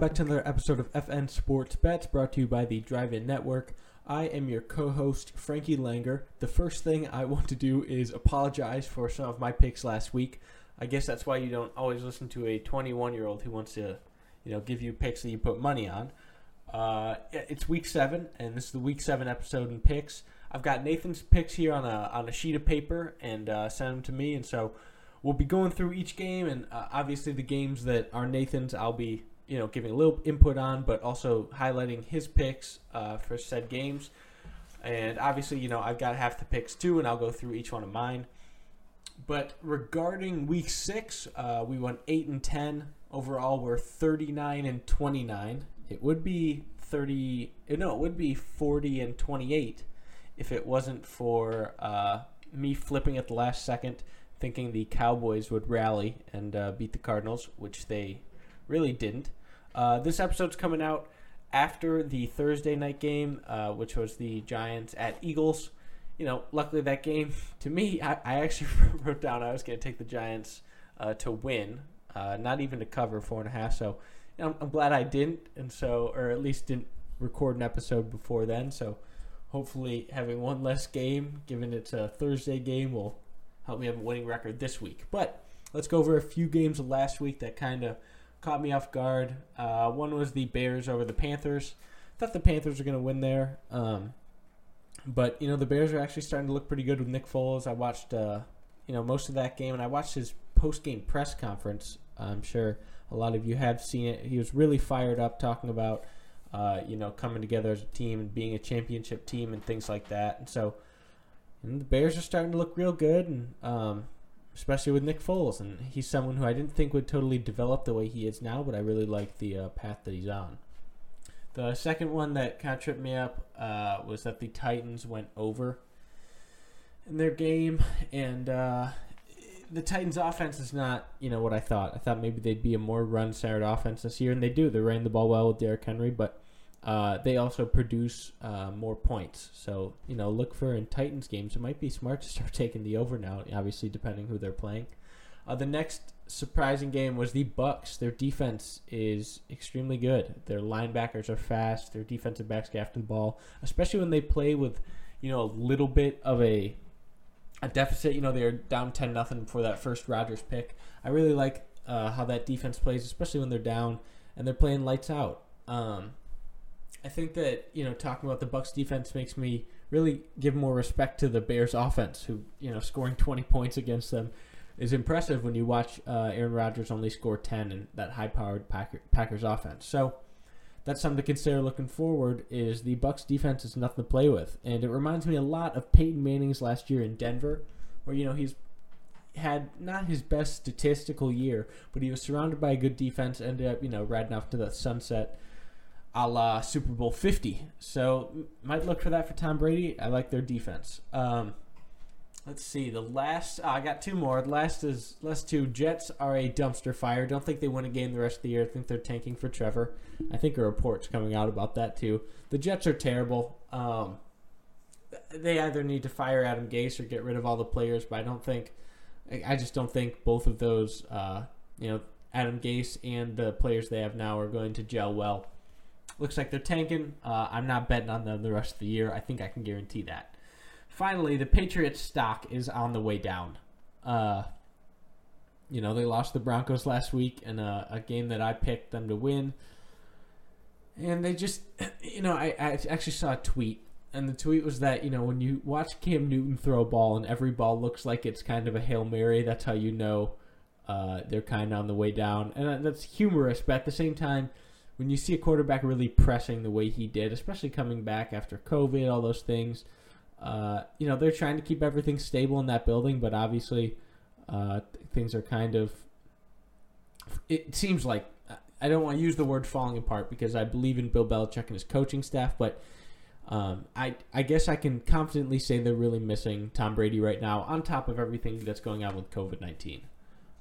back to another episode of FN Sports Bets brought to you by the Drive In Network. I am your co host, Frankie Langer. The first thing I want to do is apologize for some of my picks last week. I guess that's why you don't always listen to a 21 year old who wants to, you know, give you picks that you put money on. Uh, it's week seven, and this is the week seven episode in picks. I've got Nathan's picks here on a on a sheet of paper and uh, send them to me, and so we'll be going through each game, and uh, obviously the games that are Nathan's, I'll be you know giving a little input on, but also highlighting his picks uh, for said games. And obviously, you know I've got half the picks too, and I'll go through each one of mine. But regarding week six, uh, we went eight and ten overall. We're thirty nine and twenty nine it would be 30, no, it would be 40 and 28 if it wasn't for uh, me flipping at the last second, thinking the Cowboys would rally and uh, beat the Cardinals, which they really didn't. Uh, this episode's coming out after the Thursday night game, uh, which was the Giants at Eagles. You know, luckily that game, to me, I, I actually wrote down I was going to take the Giants uh, to win, uh, not even to cover four and a half. So I'm, I'm glad I didn't, and so, or at least didn't record an episode before then. So hopefully, having one less game, given it's a Thursday game, will help me have a winning record this week. But let's go over a few games of last week that kind of caught me off guard. Uh, one was the Bears over the Panthers. Thought the Panthers were going to win there, um, but you know the Bears are actually starting to look pretty good with Nick Foles. I watched uh, you know most of that game, and I watched his post game press conference. I'm sure a lot of you have seen it. He was really fired up talking about, uh, you know, coming together as a team and being a championship team and things like that. And so, and the Bears are starting to look real good, and um, especially with Nick Foles. And he's someone who I didn't think would totally develop the way he is now, but I really like the uh, path that he's on. The second one that kind of tripped me up uh, was that the Titans went over in their game, and uh, the Titans' offense is not, you know, what I thought. I thought maybe they'd be a more run-centered offense this year, and they do. They ran the ball well with Derrick Henry, but uh, they also produce uh, more points. So, you know, look for in Titans games. It might be smart to start taking the over now. Obviously, depending who they're playing. Uh, the next surprising game was the Bucks. Their defense is extremely good. Their linebackers are fast. Their defensive backs get after the ball, especially when they play with, you know, a little bit of a a deficit. You know, they're down ten nothing for that first Rodgers pick. I really like uh, how that defense plays, especially when they're down and they're playing lights out. Um, I think that you know talking about the Bucks defense makes me really give more respect to the Bears offense, who you know scoring 20 points against them is impressive when you watch uh, Aaron Rodgers only score 10 in that high-powered Packer, Packers offense. So that's something to consider looking forward is the Bucks defense is nothing to play with. And it reminds me a lot of Peyton Manning's last year in Denver, where you know he's had not his best statistical year, but he was surrounded by a good defense, ended up, you know, riding off to the sunset a la Super Bowl 50. So might look for that for Tom Brady. I like their defense. Um, Let's see. The last, uh, I got two more. The last is last two. Jets are a dumpster fire. Don't think they win a game the rest of the year. I think they're tanking for Trevor. I think a report's coming out about that too. The Jets are terrible. Um, they either need to fire Adam Gase or get rid of all the players, but I don't think. I just don't think both of those. Uh, you know, Adam Gase and the players they have now are going to gel well. Looks like they're tanking. Uh, I'm not betting on them the rest of the year. I think I can guarantee that finally, the Patriots stock is on the way down. Uh, you know, they lost the Broncos last week in a, a, game that I picked them to win. And they just, you know, I, I actually saw a tweet. And the tweet was that, you know, when you watch Cam Newton throw a ball and every ball looks like it's kind of a Hail Mary, that's how you know uh, they're kind of on the way down. And that's humorous, but at the same time, when you see a quarterback really pressing the way he did, especially coming back after COVID, all those things – uh, you know, they're trying to keep everything stable in that building, but obviously uh, things are kind of. It seems like I don't want to use the word falling apart because I believe in Bill Belichick and his coaching staff, but um, I I guess I can confidently say they're really missing Tom Brady right now. On top of everything that's going on with COVID nineteen,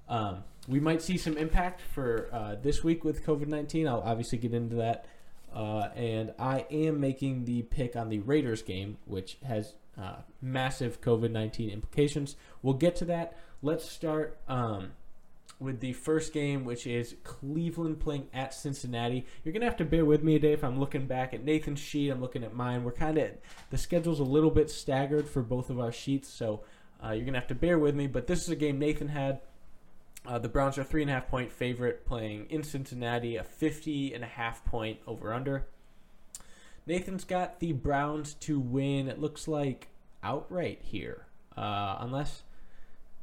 um, we might see some impact for uh, this week with COVID nineteen. I'll obviously get into that uh, and I am making the pick on the Raiders game, which has uh, massive COVID 19 implications. We'll get to that. Let's start um, with the first game, which is Cleveland playing at Cincinnati. You're gonna have to bear with me today if I'm looking back at Nathan's sheet. I'm looking at mine. We're kind of the schedule's a little bit staggered for both of our sheets, so uh, you're gonna have to bear with me. But this is a game Nathan had. Uh, the Browns are three and a half point favorite, playing in Cincinnati, a 50 and a half point over under. Nathan's got the Browns to win. It looks like outright here, uh, unless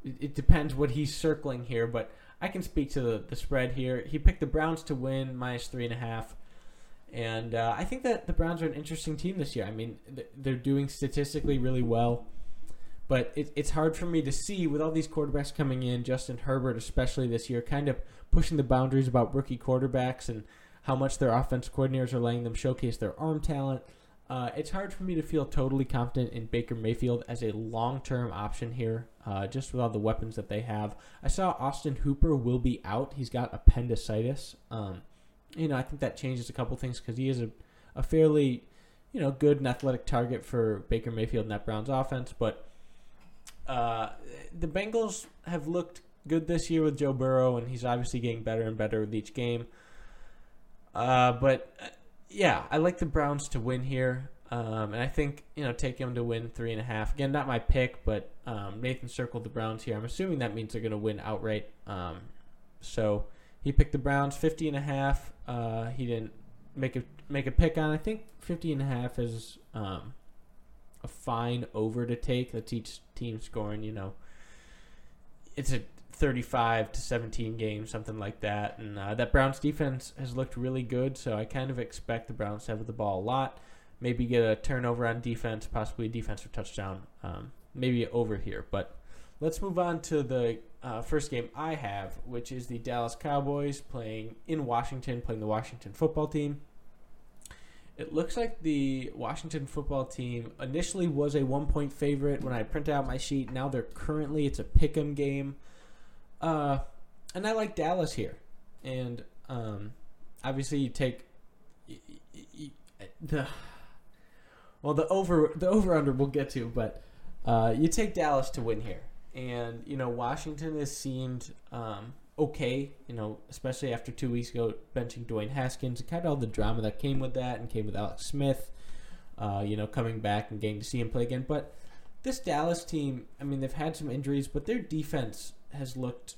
it depends what he's circling here, but I can speak to the, the spread here. He picked the Browns to win minus three and a half. And uh, I think that the Browns are an interesting team this year. I mean, they're doing statistically really well, but it, it's hard for me to see with all these quarterbacks coming in, Justin Herbert especially this year, kind of pushing the boundaries about rookie quarterbacks and how much their offense coordinators are letting them showcase their arm talent. Uh, it's hard for me to feel totally confident in Baker Mayfield as a long term option here, uh, just with all the weapons that they have. I saw Austin Hooper will be out. He's got appendicitis. Um, you know, I think that changes a couple things because he is a, a fairly, you know, good and athletic target for Baker Mayfield and that Browns offense. But uh, the Bengals have looked good this year with Joe Burrow, and he's obviously getting better and better with each game. Uh, but yeah, I like the Browns to win here. Um, and I think, you know, take them to win three and a half. Again, not my pick, but um, Nathan circled the Browns here. I'm assuming that means they're going to win outright. Um, so he picked the Browns 50 and a half. Uh, he didn't make a make a pick on. I think 50 and a half is um, a fine over to take. That's each team scoring, you know, it's a 35 to 17 game, something like that. And uh, that Browns defense has looked really good, so I kind of expect the Browns to have the ball a lot. Maybe get a turnover on defense, possibly a defensive touchdown. Um, maybe over here. But let's move on to the uh, first game I have, which is the Dallas Cowboys playing in Washington, playing the Washington football team. It looks like the Washington football team initially was a one point favorite when I printed out my sheet. Now they're currently, it's a pick 'em game. Uh, and I like Dallas here, and um, obviously you take the well the over the over under we'll get to, but uh, you take Dallas to win here, and you know Washington has seemed um, okay, you know, especially after two weeks ago benching Dwayne Haskins, and kind of all the drama that came with that, and came with Alex Smith, uh, you know, coming back and getting to see him play again, but. This Dallas team, I mean, they've had some injuries, but their defense has looked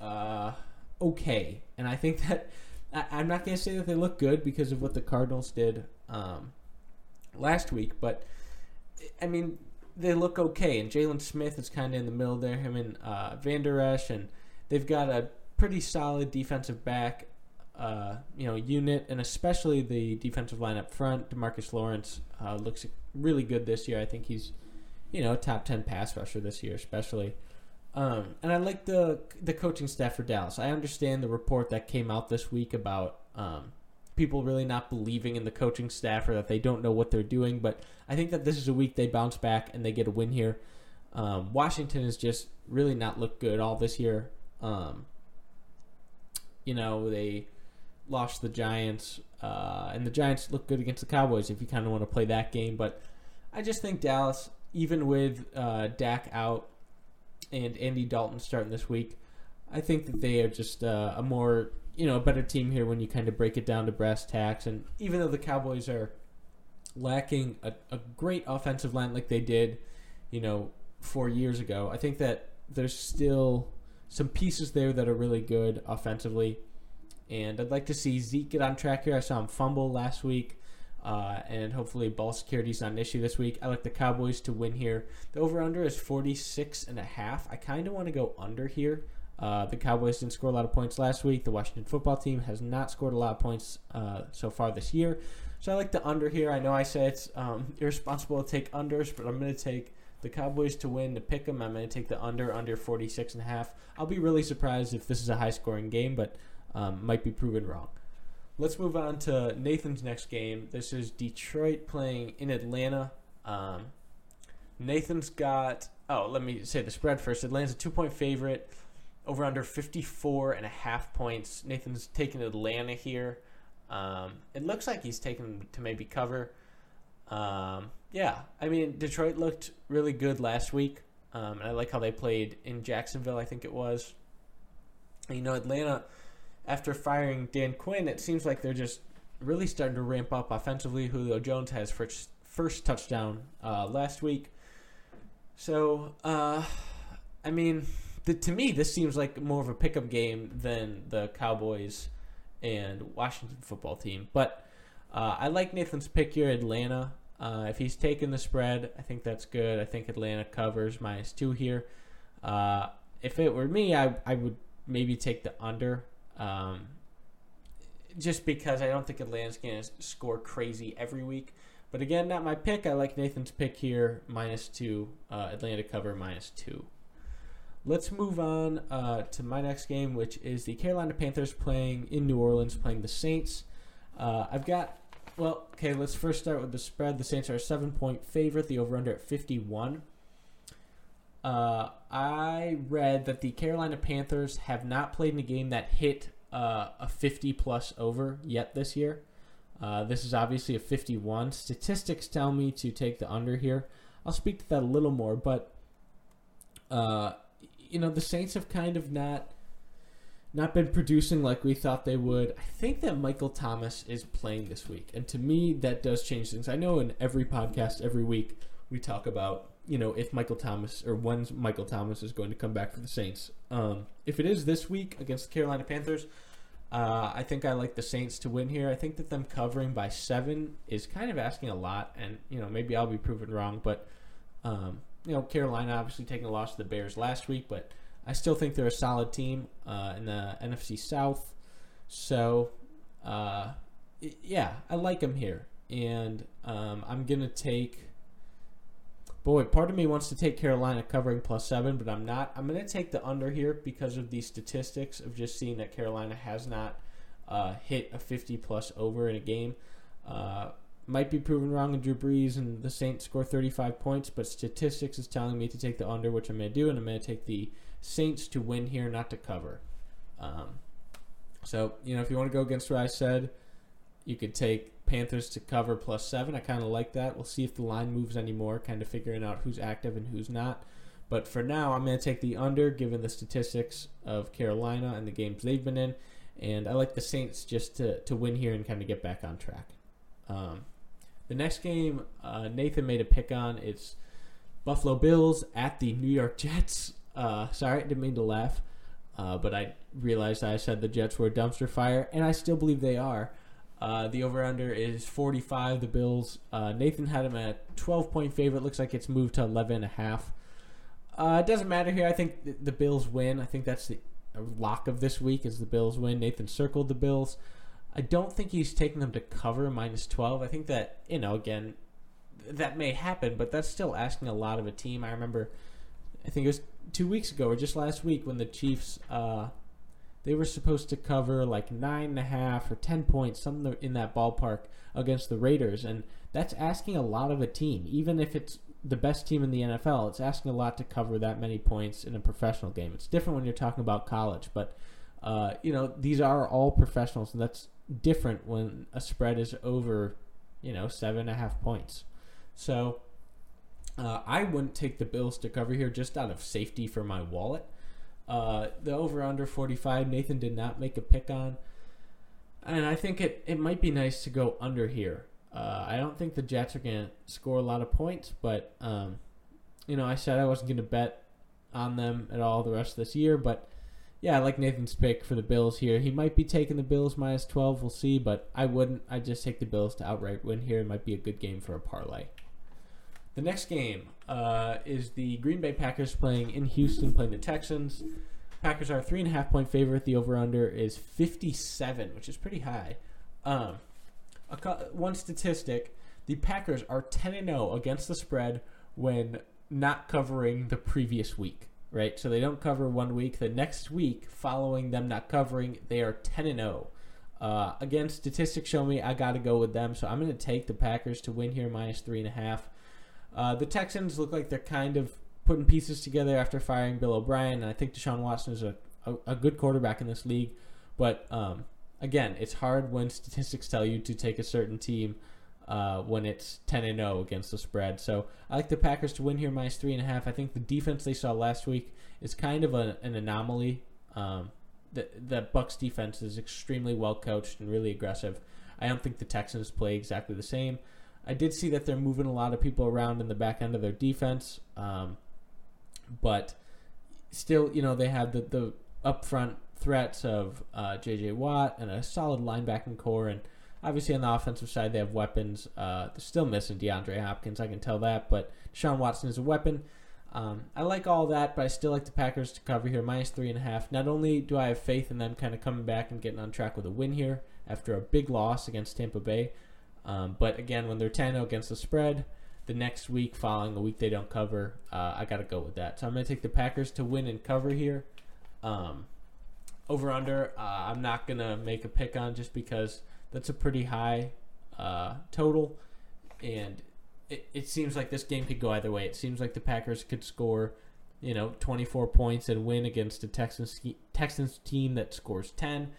uh, okay, and I think that I, am not going to say that they look good because of what the Cardinals did um, last week, but I mean they look okay, and Jaylon Smith is kind of in the middle there. Him and uh, Vander Esch, and they've got a pretty solid defensive back. Uh, you know, unit and especially the defensive line up front. Demarcus Lawrence uh, looks really good this year. I think he's, you know, top ten pass rusher this year, especially. Um, and I like the the coaching staff for Dallas. I understand the report that came out this week about um, people really not believing in the coaching staff or that they don't know what they're doing. But I think that this is a week they bounce back and they get a win here. Um, Washington has just really not looked good all this year. Um, you know they lost the Giants, uh, and the Giants look good against the Cowboys if you kind of want to play that game. But I just think Dallas, even with uh, Dak out and Andy Dalton starting this week. I think that they are just uh, a more you know a better team here when you kind of break it down to brass tacks. And even though the Cowboys are lacking a, a great offensive line like they did, you know, four years ago, I think that there's still some pieces there that are really good offensively. And I'd like to see Zeke get on track here. I saw him fumble last week. Uh, and hopefully ball security is not an issue this week. I like the Cowboys to win here. The over/under is 46 and a half. I kind of want to go under here. Uh, the Cowboys didn't score a lot of points last week. The Washington football team has not scored a lot of points uh, so far this year. So I like the under here. I know I say it's um, irresponsible to take unders, but I'm going to take the Cowboys to win to pick them. I'm going to take the under under 46 and a half. I'll be really surprised if this is a high scoring game, but um, might be proven wrong. Let's move on to Nathan's next game. This is Detroit playing in Atlanta. Um, Nathan's got. Oh, let me say the spread first. Atlanta's a two point favorite, over under 54 and a half points. Nathan's taking Atlanta here. Um, it looks like he's taking to maybe cover. Um, yeah, I mean, Detroit looked really good last week. Um, I like how they played in Jacksonville, I think it was. You know, Atlanta, after firing Dan Quinn, it seems like they're just really starting to ramp up offensively. Julio Jones has first, first touchdown uh, last week. So, uh, I mean, the, to me, this seems like more of a pickup game than the Cowboys and Washington football team. But uh, I like Nathan's pick here, Atlanta. Uh, if he's taking the spread, I think that's good. I think Atlanta covers minus two here. Uh, if it were me, I, I would maybe take the under. Um, just because I don't think Atlanta's going to score crazy every week. But again, not my pick. I like Nathan's pick here, minus two. Uh, Atlanta cover minus two. Let's move on uh, to my next game, which is the Carolina Panthers playing in New Orleans, playing the Saints. Uh, I've got, well, okay, let's first start with the spread. The Saints are a seven point favorite, the over under at 51. Uh, I read that the Carolina Panthers have not played in a game that hit uh, a 50 plus over yet this year. Uh, this is obviously a 51. Statistics tell me to take the under here. I'll speak to that a little more, but uh, you know the Saints have kind of not not been producing like we thought they would. I think that Michael Thomas is playing this week, and to me that does change things. I know in every podcast every week we talk about you know if Michael Thomas or when Michael Thomas is going to come back for the Saints. Um, if it is this week against the Carolina Panthers, uh, I think I like the Saints to win here. I think that them covering by seven is kind of asking a lot, and you know maybe I'll be proven wrong, but um, you know Carolina obviously taking a loss to the Bears last week, but I still think they're a solid team uh, in the NFC South. So uh, yeah, I like them here, and um, I'm gonna take. Boy, part of me wants to take Carolina covering plus seven, but I'm not. I'm to take the under here because of the statistics of just seeing that Carolina has not uh, hit a 50 plus over in a game. Uh, might be proven wrong in Drew Brees and the Saints score 35 points, but statistics is telling me to take the under, which I'm going to do, and I'm going to take the Saints to win here, not to cover. Um, so, you know, if you want to go against what I said, you could take Panthers to cover plus seven. I kind of like that. We'll see if the line moves anymore, kind of figuring out who's active and who's not. But for now, I'm going to take the under, given the statistics of Carolina and the games they've been in. And I like the Saints just to, to win here and kind of get back on track. Um, the next game, uh, Nathan made a pick on. It's Buffalo Bills at the New York Jets. Uh, sorry, I didn't mean to laugh, uh, but I realized I said the Jets were a dumpster fire, and I still believe they are. Uh, the over under is 45. The Bills. Uh, Nathan had them at 12 point favorite. Looks like it's moved to 11 and a half. Uh, it doesn't matter here. I think the, the Bills win. I think that's the lock of this week is the Bills win. Nathan circled the Bills. I don't think he's taking them to cover minus 12. I think that, you know, again, that may happen, but that's still asking a lot of a team. I remember, I think it was two weeks ago or just last week when the Chiefs uh, they were supposed to cover like nine and a half or ten points, something in that ballpark against the Raiders, and that's asking a lot of a team. Even if it's the best team in the NFL, it's asking a lot to cover that many points in a professional game. It's different when you're talking about college, but uh, you know these are all professionals, and that's different when a spread is over, you know, seven and a half points. So uh, I wouldn't take the Bills to cover here just out of safety for my wallet. Uh, the over under 45, Nathan did not make a pick on. And I think it, it might be nice to go under here. Uh, I don't think the Jets are going to score a lot of points, but, um, you know, I said I wasn't going to bet on them at all the rest of this year. But, yeah, I like Nathan's pick for the Bills here. He might be taking the Bills minus 12. We'll see, but I wouldn't. I'd just take the Bills to outright win here. It might be a good game for a parlay. The next game uh, is the Green Bay Packers playing in Houston, playing the Texans. Packers are three and a half point favorite. The over under is 57, which is pretty high. Um, one statistic the Packers are 10 and 0 against the spread when not covering the previous week, right? So they don't cover one week. The next week, following them not covering, they are 10 and 0. Uh, again, statistics show me I got to go with them, so I'm going to take the Packers to win here minus three and a half. Uh, the Texans look like they're kind of putting pieces together after firing Bill O'Brien, and I think Deshaun Watson is a, a, a good quarterback in this league. But um, again, it's hard when statistics tell you to take a certain team uh, when it's 10 and 0 against the spread. So I like the Packers to win here minus three and a half. I think the defense they saw last week is kind of a, an anomaly. Um, the the Bucks defense is extremely well coached and really aggressive. I don't think the Texans play exactly the same. I did see that they're moving a lot of people around in the back end of their defense, um, but still, you know, they have the the upfront threats of uh, J.J. Watt and a solid linebacking corps, and obviously on the offensive side they have weapons. Uh, they're still missing DeAndre Hopkins, I can tell that, but Sean Watson is a weapon. Um, I like all that, but I still like the Packers to cover here, minus three and a half. Not only do I have faith in them kind of coming back and getting on track with a win here after a big loss against Tampa Bay, um, but again, when they're 10 against the spread, the next week following the week they don't cover, uh, I got to go with that. So I'm going to take the Packers to win and cover here. Um, over under, uh, I'm not going to make a pick on just because that's a pretty high uh, total. And it, it seems like this game could go either way. It seems like the Packers could score, you know, 24 points and win against a Texans Texans team that scores 10,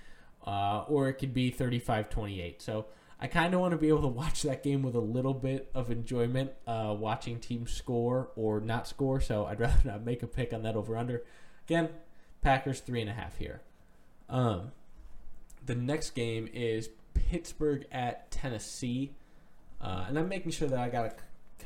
uh, or it could be 35-28. So I kind of want to be able to watch that game with a little bit of enjoyment, uh, watching teams score or not score. So I'd rather not make a pick on that over under. Again, Packers three and a half here. Um, the next game is Pittsburgh at Tennessee. Uh, and I'm making sure that I gotta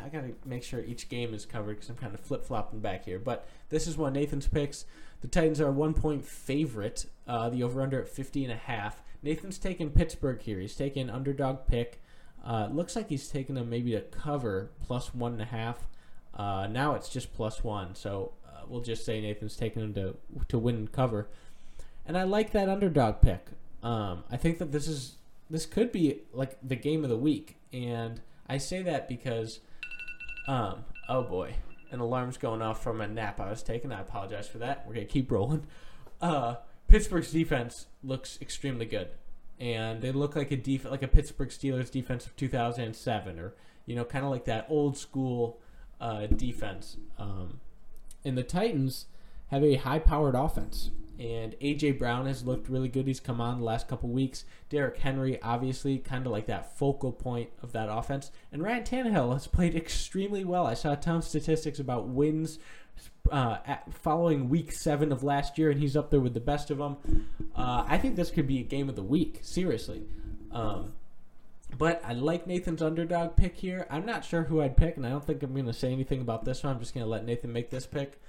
I gotta make sure each game is covered because I'm kind of flip flopping back here. But this is one Nathan's picks. The Titans are one point favorite. Uh, the over under at 50 and a half. Nathan's taking Pittsburgh here. He's taking underdog pick. Uh, looks like he's taking them maybe to cover plus one and a half. Uh, now it's just plus one. So uh, we'll just say Nathan's taking them to to win and cover. And I like that underdog pick. Um, I think that this is this could be like the game of the week. And I say that because, um, oh boy, an alarm's going off from a nap I was taking. I apologize for that. We're gonna keep rolling. Uh, Pittsburgh's defense looks extremely good, and they look like a def- like a Pittsburgh Steelers defense of 2007, or you know, kind of like that old school uh, defense. Um, and the Titans have a high-powered offense. And AJ Brown has looked really good. He's come on the last couple weeks. Derrick Henry, obviously, kind of like that focal point of that offense. And Ryan Tannehill has played extremely well. I saw a ton of statistics about wins uh, following week seven of last year, and he's up there with the best of them. Uh, I think this could be a game of the week, seriously. Um, but I like Nathan's underdog pick here. I'm not sure who I'd pick, and I don't think I'm going to say anything about this one. I'm just going to let Nathan make this pick.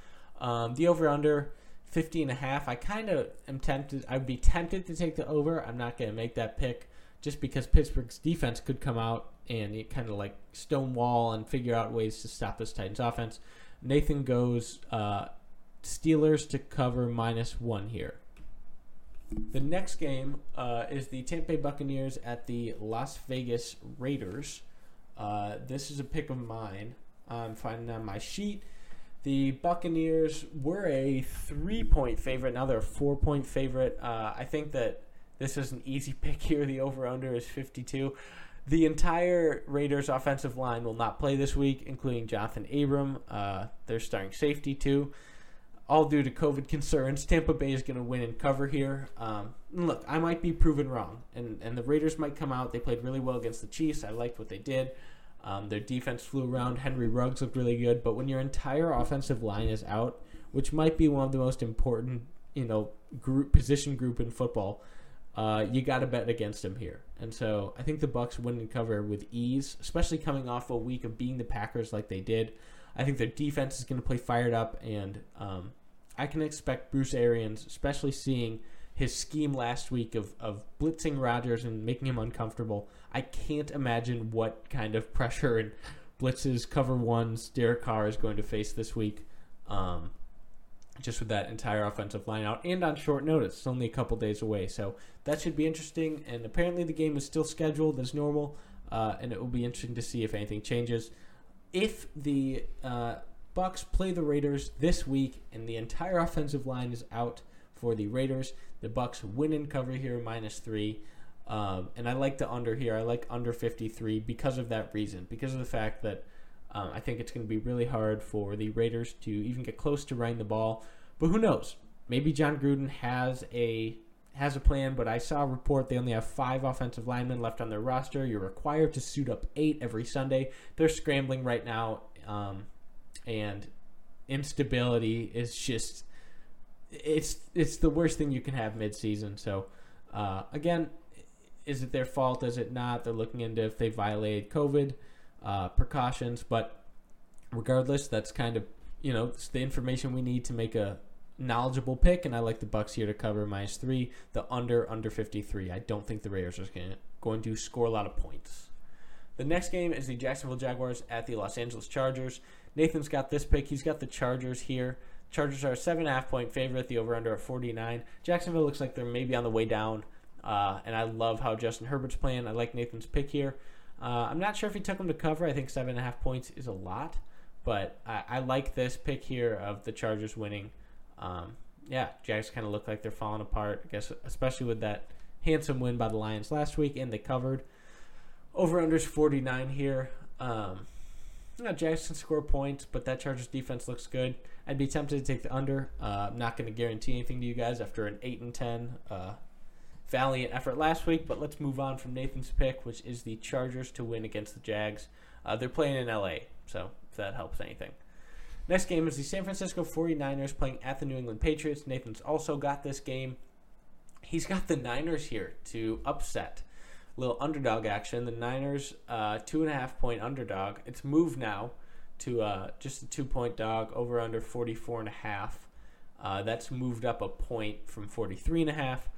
Um, the over under 50 and a half. I kind of am tempted. I'd be tempted to take the over. I'm not going to make that pick just because Pittsburgh's defense could come out and kind of like stonewall and figure out ways to stop this Titans offense. Nathan goes uh, Steelers to cover minus one here. The next game uh, is the Tampa Bay Buccaneers at the Las Vegas Raiders. Uh, this is a pick of mine. I'm finding on my sheet. The Buccaneers were a three point favorite. Now they're a four point favorite. Uh, I think that this is an easy pick here. The over under is 52. The entire Raiders offensive line will not play this week, including Johnathan Abram. Uh, they're starting safety too. All due to COVID concerns. Tampa Bay is going to win and cover here. Um, look, I might be proven wrong, and, and the Raiders might come out. They played really well against the Chiefs. I liked what they did. Um, their defense flew around. Henry Ruggs looked really good, but when your entire offensive line is out, which might be one of the most important, you know, group position group in football, uh, you got to bet against them here. And so I think the Bucks win and cover with ease, especially coming off a week of being the Packers like they did. I think their defense is going to play fired up, and um, I can expect Bruce Arians, especially seeing his scheme last week of, of blitzing Rodgers and making him uncomfortable. I can't imagine what kind of pressure and blitzes, cover ones Derek Carr is going to face this week. Um, just with that entire offensive line out and on short notice. It's only a couple days away. So that should be interesting. And apparently the game is still scheduled as normal. Uh, and it will be interesting to see if anything changes. If the uh, Bucks play the Raiders this week and the entire offensive line is out for the Raiders, the Bucks win and cover here minus three. Um, and I like the under here. I like under 53 because of that reason, because of the fact that um, I think it's going to be really hard for the Raiders to even get close to running the ball. But who knows? Maybe Jon Gruden has a has a plan, but I saw a report they only have five offensive linemen left on their roster. You're required to suit up eight every Sunday. They're scrambling right now, um, and instability is just it's it's the worst thing you can have midseason. So uh, again, is it their fault? Is it not? They're looking into if they violated COVID uh, precautions, but regardless, that's kind of you know the information we need to make a knowledgeable pick. And I like the Bucks here to cover minus three. The under under fifty three. I don't think the Raiders are going to score a lot of points. The next game is the Jacksonville Jaguars at the Los Angeles Chargers. Nathan's got this pick. He's got the Chargers here. Chargers are a seven and a half point favorite. The over under at 49. Jacksonville looks like they're maybe on the way down. Uh, and I love how Justin Herbert's playing. I like Nathan's pick here. Uh, I'm not sure if he took him to cover. I think seven and a half points is a lot, but I, I like this pick here of the Chargers winning. Um, yeah, Jags kind of look like they're falling apart. I guess especially with that handsome win by the Lions last week, and they covered. Over unders 49 here. Um, you Jags can score points, but that Chargers defense looks good. I'd be tempted to take the under. Uh, I'm not going to guarantee anything to you guys after an eight and ten uh, valiant effort last week. But let's move on from Nathan's pick, which is the Chargers to win against the Jags. Uh, they're playing in LA, so if that helps anything. Next game is the San Francisco 49ers playing at the New England Patriots. Nathan's also got this game. He's got the Niners here to upset little underdog action. The Niners, uh, two and a half point underdog. It's moved now to uh, just a two point dog over under 44 and a half. Uh, that's moved up a point from 43 and a half.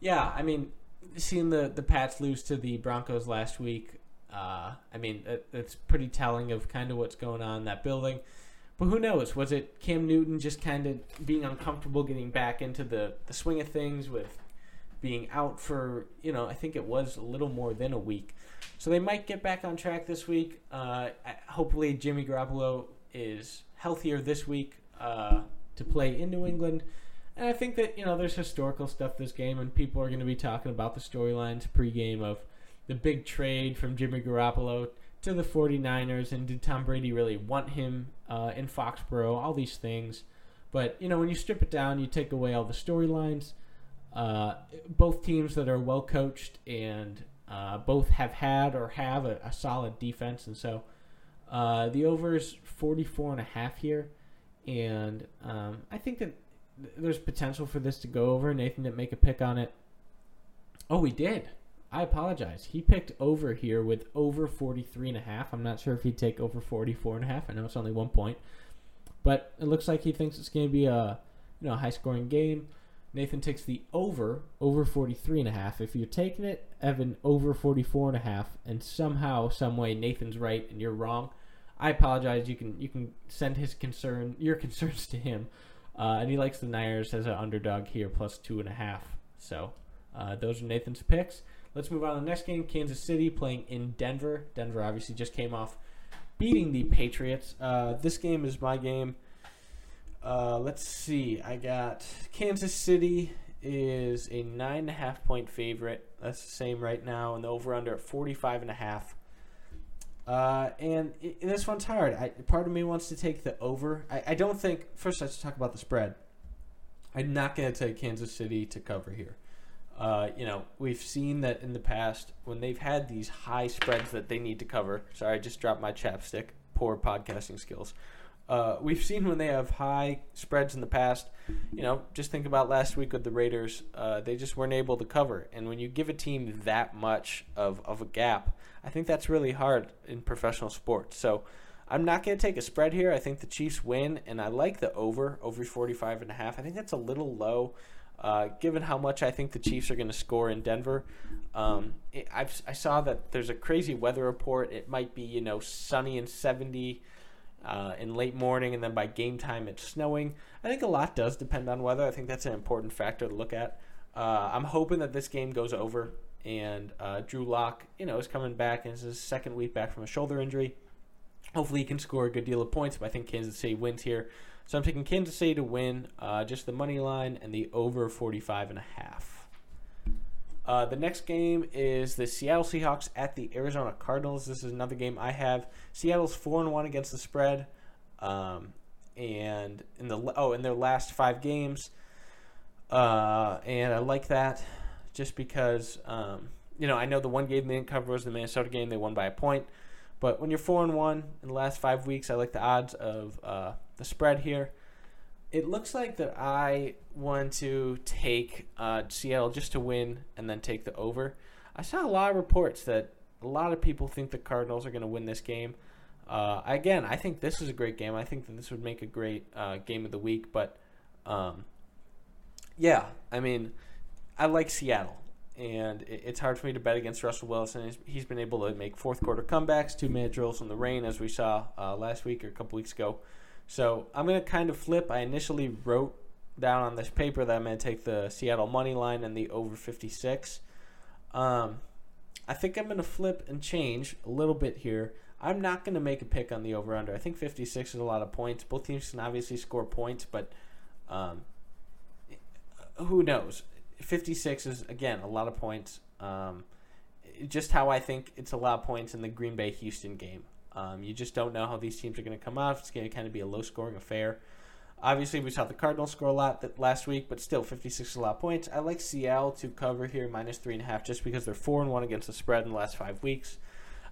Yeah, I mean, seeing the, the Pats lose to the Broncos last week, uh, I mean, it, it's pretty telling of kind of what's going on in that building. But who knows? Was it Cam Newton just kind of being uncomfortable getting back into the, the swing of things with being out for, you know, I think it was a little more than a week. So they might get back on track this week. Uh, hopefully, Jimmy Garoppolo is healthier this week uh, to play in New England. And I think that, you know, there's historical stuff this game, and people are going to be talking about the storylines pregame of the big trade from Jimmy Garoppolo to the 49ers, and did Tom Brady really want him uh, in Foxborough? All these things. But, you know, when you strip it down, you take away all the storylines – uh, both teams that are well coached and uh, both have had or have a, a solid defense, and so uh, the over is 44 and a half here, and um, I think that there's potential for this to go over. Nathan didn't make a pick on it. Oh, he did. I apologize. He picked over here with over 43 and a half. I'm not sure if he'd take over 44 and a half. I know it's only one point, but it looks like he thinks it's going to be a you know high scoring game. Nathan takes the over, over 43 and a half. If you're taking it, Evan over 44 and a half, and somehow, some way, Nathan's right and you're wrong, I apologize. You can you can send his concern, your concerns to him. Uh, and he likes the Niners as an underdog here, plus two and a half. So uh, those are Nathan's picks. Let's move on to the next game. Kansas City playing in Denver. Denver obviously just came off beating the Patriots. Uh, this game is my game. Uh, let's see. I got Kansas City is a nine and a half point favorite. That's the same right now, and the over under at forty five and a half. Uh, and this one's hard. I, part of me wants to take the over. I, I don't think. First, let's talk about the spread. I'm not going to take Kansas City to cover here. Uh, you know, we've seen that in the past when they've had these high spreads that they need to cover. Sorry, I just dropped my chapstick. Poor podcasting skills. Uh, we've seen when they have high spreads in the past. You know, just think about last week with the Raiders. Uh, they just weren't able to cover. And when you give a team that much of, of a gap, I think that's really hard in professional sports. So I'm not going to take a spread here. I think the Chiefs win, and I like the over, over 45 and a half. I think that's a little low. Uh, given how much I think the Chiefs are going to score in Denver, um, it, i saw that there's a crazy weather report. It might be you know sunny and 70, uh, in late morning, and then by game time it's snowing. I think a lot does depend on weather. I think that's an important factor to look at. Uh, I'm hoping that this game goes over, and uh, Drew Lock, you know, is coming back, and it's his second week back from a shoulder injury. Hopefully, he can score a good deal of points, but I think Kansas City wins here. So I'm taking Kansas City to win, uh, just the money line and the over 45 and a half. Uh, the next game is the Seattle Seahawks at the Arizona Cardinals. This is another game I have. Seattle's four and one against the spread, um, and in the oh in their last five games, uh, and I like that just because um, you know I know the one game they didn't cover was the Minnesota game. They won by a point, but when you're four and one in the last five weeks, I like the odds of uh, the spread here. It looks like that I want to take uh, Seattle just to win and then take the over. I saw a lot of reports that a lot of people think the Cardinals are going to win this game. Uh, again, I think this is a great game. I think that this would make a great uh, game of the week. But um, yeah, I mean, I like Seattle, and it's hard for me to bet against Russell Wilson. He's been able to make fourth quarter comebacks, two minute drills in the rain, as we saw uh, last week or a couple weeks ago. So I'm going to kind of flip. I initially wrote down on this paper that I'm going to take the Seattle money line and the over 56. Um, I think I'm going to flip and change a little bit here. I'm not going to make a pick on the over under. I think 56 is a lot of points. Both teams can obviously score points, but um, who knows? 56 is, again, a lot of points. Um, just how I think it's a lot of points in the Green Bay Houston game. Um, you just don't know how these teams are going to come out. It's going to kind of be a low scoring affair. Obviously, we saw the Cardinals score a lot last week, but still, 56 is a lot points. I like Seattle to cover here, minus three and a half, just because they're four and one against the spread in the last five weeks.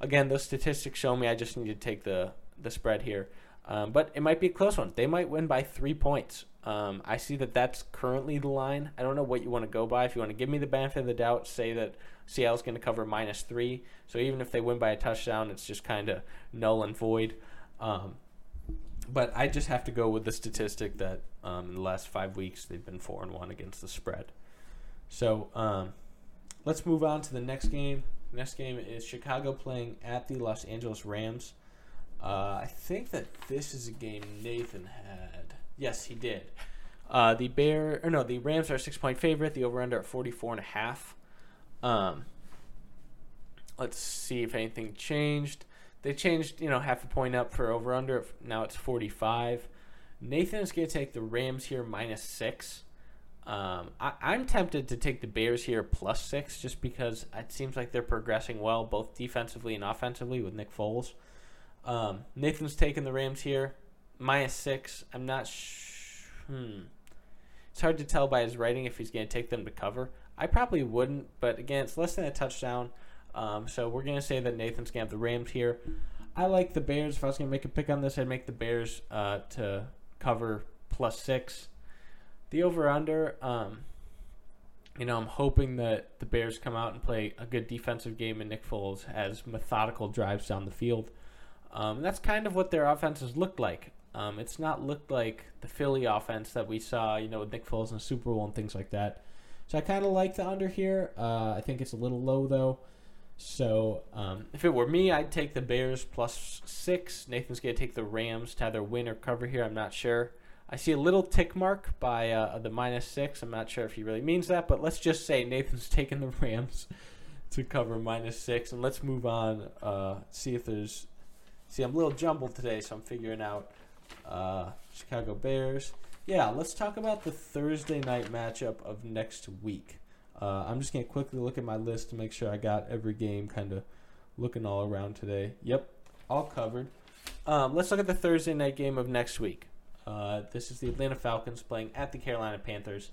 Again, those statistics show me I just need to take the the spread here, um, but it might be a close one. They might win by three points. Um, I see that that's currently the line. I don't know what you want to go by. If you want to give me the benefit of the doubt, say that Seattle's going to cover minus three. So even if they win by a touchdown, it's just kind of null and void. Um, but I just have to go with the statistic that um, in the last five weeks they've been four and one against the spread. So um, let's move on to the next game. Next game is Chicago playing at the Los Angeles Rams. Uh, I think that this is a game Nathan had. Yes, he did. Uh, the Bear or no, the Rams are six point favorite. The over under at forty four and a half. Um, let's see if anything changed. They changed, you know, half a point up for over under. Now it's 45. Nathan is going to take the Rams here minus six. Um, I, am tempted to take the Bears here plus six just because it seems like they're progressing well, both defensively and offensively with Nick Foles. Um, Nathan's taking the Rams here minus six. I'm not. Sh- hmm. It's hard to tell by his writing if he's going to take them to cover. I probably wouldn't, but again, it's less than a touchdown. Um, so we're gonna say that Nathan's gonna have the Rams here. I like the Bears. If I was gonna make a pick on this, I'd make the Bears uh, to cover plus six. The over under. Um, you know, I'm hoping that the Bears come out and play a good defensive game, and Nick Foles has methodical drives down the field. Um, that's kind of what their offenses looked like. Um, it's not looked like the Philly offense that we saw, you know, with Nick Foles in the Super Bowl and things like that. So I kind of like the under here. Uh, I think it's a little low though. So um, if it were me, I'd take the Bears plus six. Nathan's going to take the Rams to either win or cover here. I'm not sure. I see a little tick mark by uh, the minus six. I'm not sure if he really means that, but let's just say Nathan's taking the Rams to cover minus six. And let's move on. Uh, see if there's. See, I'm a little jumbled today, so I'm figuring out uh, Chicago Bears. Yeah, let's talk about the Thursday night matchup of next week. Uh, I'm just going to quickly look at my list to make sure I got every game kind of looking all around today. Yep, all covered. Um, let's look at the Thursday night game of next week. Uh, this is the Atlanta Falcons playing at the Carolina Panthers.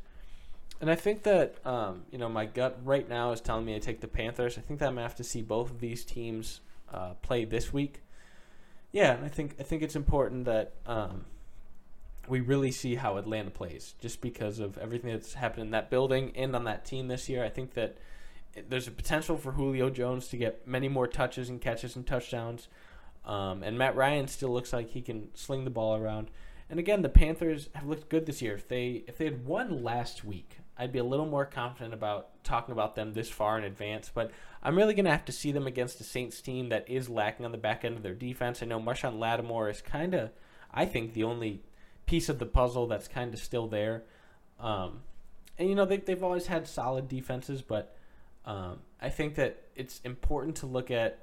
And I think that, um, you know, my gut right now is telling me to take the Panthers. I think that I'm going to have to see both of these teams uh, play this week. Yeah, I think I think it's important that um, we really see how Atlanta plays just because of everything that's happened in that building and on that team this year. I think that there's a potential for Julio Jones to get many more touches and catches and touchdowns. Um, and Matt Ryan still looks like he can sling the ball around. And again, the Panthers have looked good this year. If they if they had won last week, I'd be a little more confident about talking about them this far in advance. But I'm really going to have to see them against a Saints team that is lacking on the back end of their defense. I know Marshon Lattimore is kind of, I think, the only piece of the puzzle that's kind of still there. Um, and you know they they've always had solid defenses, but um, I think that it's important to look at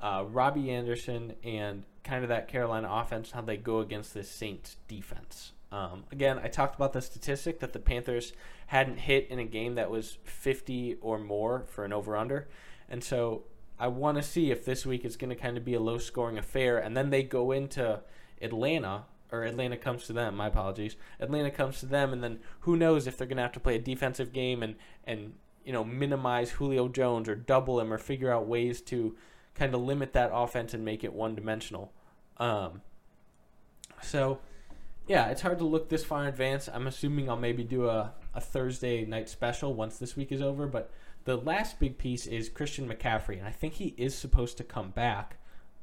uh, Robbie Anderson and kind of that Carolina offense how they go against this Saints defense. Um, again, I talked about the statistic that the Panthers hadn't hit in a game that was 50 or more for an over under. And so I want to see if this week is going to kind of be a low scoring affair. And then they go into Atlanta or Atlanta comes to them. My apologies. Atlanta comes to them, and then who knows if they're going to have to play a defensive game and and you know minimize Julio Jones or double him or figure out ways to kind of limit that offense and make it one dimensional. Um, so yeah, it's hard to look this far in advance. I'm assuming I'll maybe do a, a Thursday night special once this week is over. But the last big piece is Christian McCaffrey, and I think he is supposed to come back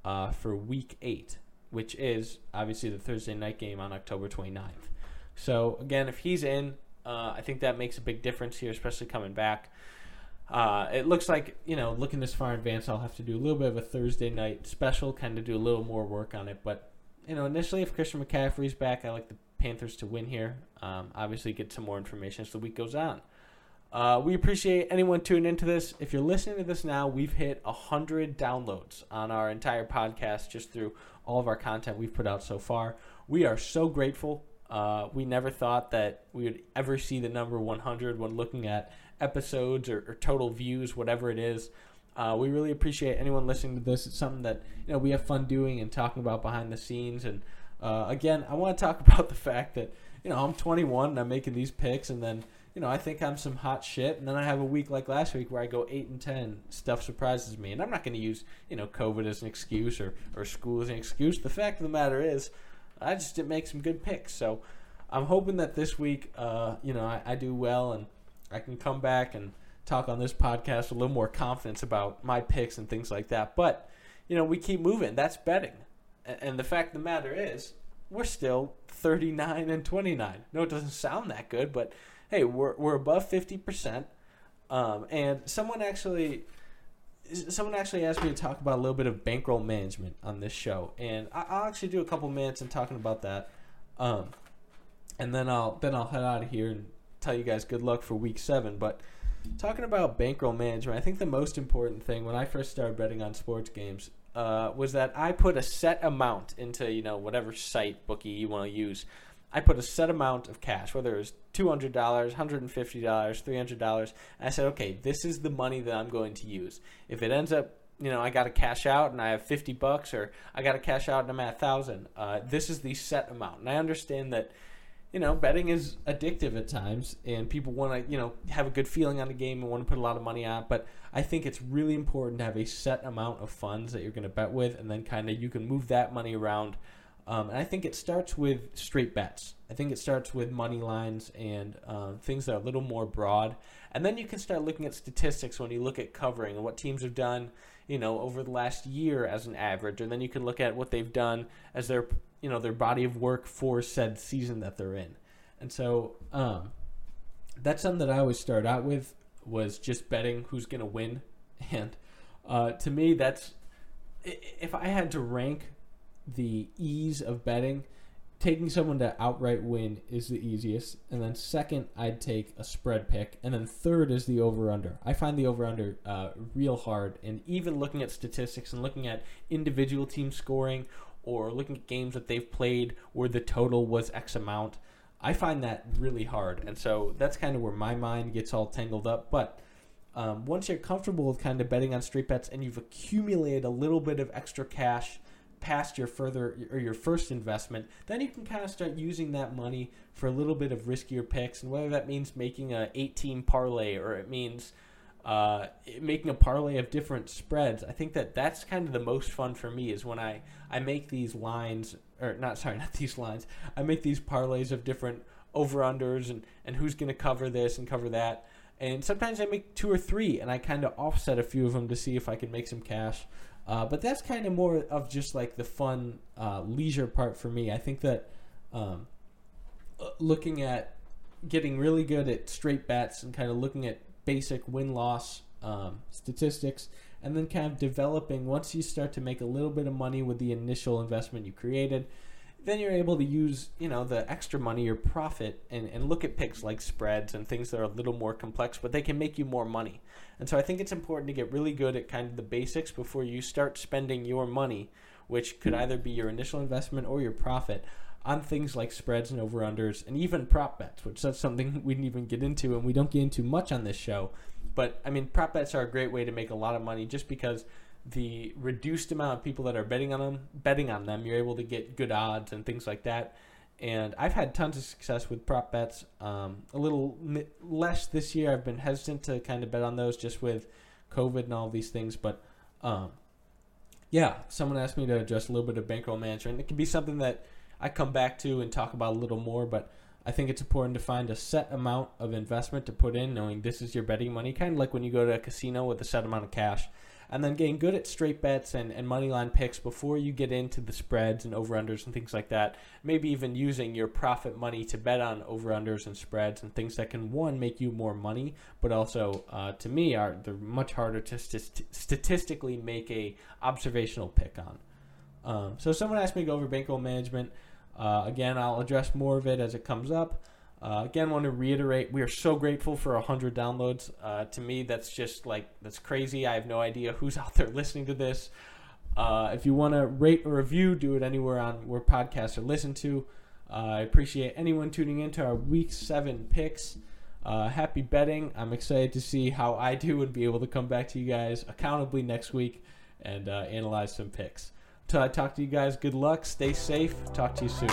uh, for week eight, which is obviously the Thursday night game on October 29th. So, again, if he's in, uh, I think that makes a big difference here, especially coming back. Uh, it looks like, you know, looking this far in advance, I'll have to do a little bit of a Thursday night special, kind of do a little more work on it. But, you know, initially, if Christian McCaffrey's back, I like the Panthers to win here. Um, obviously, get some more information as the week goes on. Uh, we appreciate anyone tuning into this. If you're listening to this now, we've hit 100 downloads on our entire podcast just through all of our content we've put out so far. We are so grateful. Uh, we never thought that we would ever see the number 100 when looking at episodes or, or total views, whatever it is. Uh, we really appreciate anyone listening to this. It's something that you know we have fun doing and talking about behind the scenes. And uh, again, I want to talk about the fact that you know I'm 21 and I'm making these picks, and then you know I think I'm some hot shit, and then I have a week like last week where I go eight and 10. Stuff surprises me, and I'm not going to use you know COVID as an excuse or or school as an excuse. The fact of the matter is, I just didn't make some good picks. So I'm hoping that this week, uh, you know, I, I do well and I can come back and talk on this podcast with a little more confidence about my picks and things like that. But, you know, we keep moving. That's betting. And the fact of the matter is, we're still 39 and 29. No, it doesn't sound that good, but hey, we're, we're above 50%. Um, and someone actually someone actually asked me to talk about a little bit of bankroll management on this show, and I, will actually do a couple minutes in talking about that, um, and then I'll then I'll head out of here and tell you guys good luck for week seven. But talking about bankroll management, I think the most important thing when I first started betting on sports games uh, was that I put a set amount into you know whatever site bookie you want to use. I put a set amount of cash, whether it was two hundred dollars, hundred and fifty dollars, three hundred dollars. I said, okay, this is the money that I'm going to use. If it ends up, you know, I got to cash out and I have fifty bucks, or I got to cash out and I'm at a thousand. Uh, this is the set amount, and I understand that you know, betting is addictive at times, and people want to, you know, have a good feeling on the game and want to put a lot of money on. But I think it's really important to have a set amount of funds that you're going to bet with, and then kind of you can move that money around. Um, and I think it starts with straight bets. I think it starts with money lines and um, things that are a little more broad. And then you can start looking at statistics when you look at covering and what teams have done, you know, over the last year as an average. And then you can look at what they've done as their you know their body of work for said season that they're in, and so um, that's something that I always start out with was just betting who's gonna win, and uh, to me that's if I had to rank the ease of betting, taking someone to outright win is the easiest, and then second I'd take a spread pick, and then third is the over under. I find the over under uh, real hard, and even looking at statistics and looking at individual team scoring or looking at games that they've played where the total was X amount. I find that really hard. And so that's kind of where my mind gets all tangled up. But um, once you're comfortable with kind of betting on straight bets and you've accumulated a little bit of extra cash past your further or your first investment, then you can kind of start using that money for a little bit of riskier picks. And whether that means making a 18 parlay or it means uh, making a parlay of different spreads. I think that that's kind of the most fun for me is when I, I make these lines, or not, sorry, not these lines. I make these parlays of different over unders and, and who's going to cover this and cover that. And sometimes I make two or three and I kind of offset a few of them to see if I can make some cash. Uh, but that's kind of more of just like the fun uh, leisure part for me. I think that um, looking at getting really good at straight bets and kind of looking at basic win loss um, statistics, and then kind of developing once you start to make a little bit of money with the initial investment you created. Then you're able to use, you know, the extra money your profit and, and look at picks like spreads and things that are a little more complex, but they can make you more money. And so I think it's important to get really good at kind of the basics before you start spending your money, which could either be your initial investment or your profit, on things like spreads and over unders and even prop bets, which that's something we didn't even get into and we don't get into much on this show. But I mean, prop bets are a great way to make a lot of money just because the reduced amount of people that are betting on them, betting on them, you're able to get good odds and things like that. And I've had tons of success with prop bets. Um, a little less this year. I've been hesitant to kind of bet on those just with COVID and all these things. But um, yeah, someone asked me to address a little bit of bankroll management. It can be something that I come back to and talk about a little more, but I think it's important to find a set amount of investment to put in, knowing this is your betting money, kind of like when you go to a casino with a set amount of cash. And then getting good at straight bets and, and money line picks before you get into the spreads and over unders and things like that. Maybe even using your profit money to bet on over unders and spreads and things that can, one, make you more money, but also, uh, to me, are they're much harder to st- statistically make a observational pick on. Um, so someone asked me to go over bankroll management. Uh, again, I'll address more of it as it comes up. Uh, again, want to reiterate, we are so grateful for 100 downloads. Uh, to me, that's just like, that's crazy. I have no idea who's out there listening to this. Uh, if you want to rate or review, do it anywhere on where podcasts are listened to. Uh, I appreciate anyone tuning into our week seven picks. Uh, happy betting. I'm excited to see how I do and be able to come back to you guys accountably next week and uh, analyze some picks. Until I talk to you guys, good luck, stay safe, talk to you soon.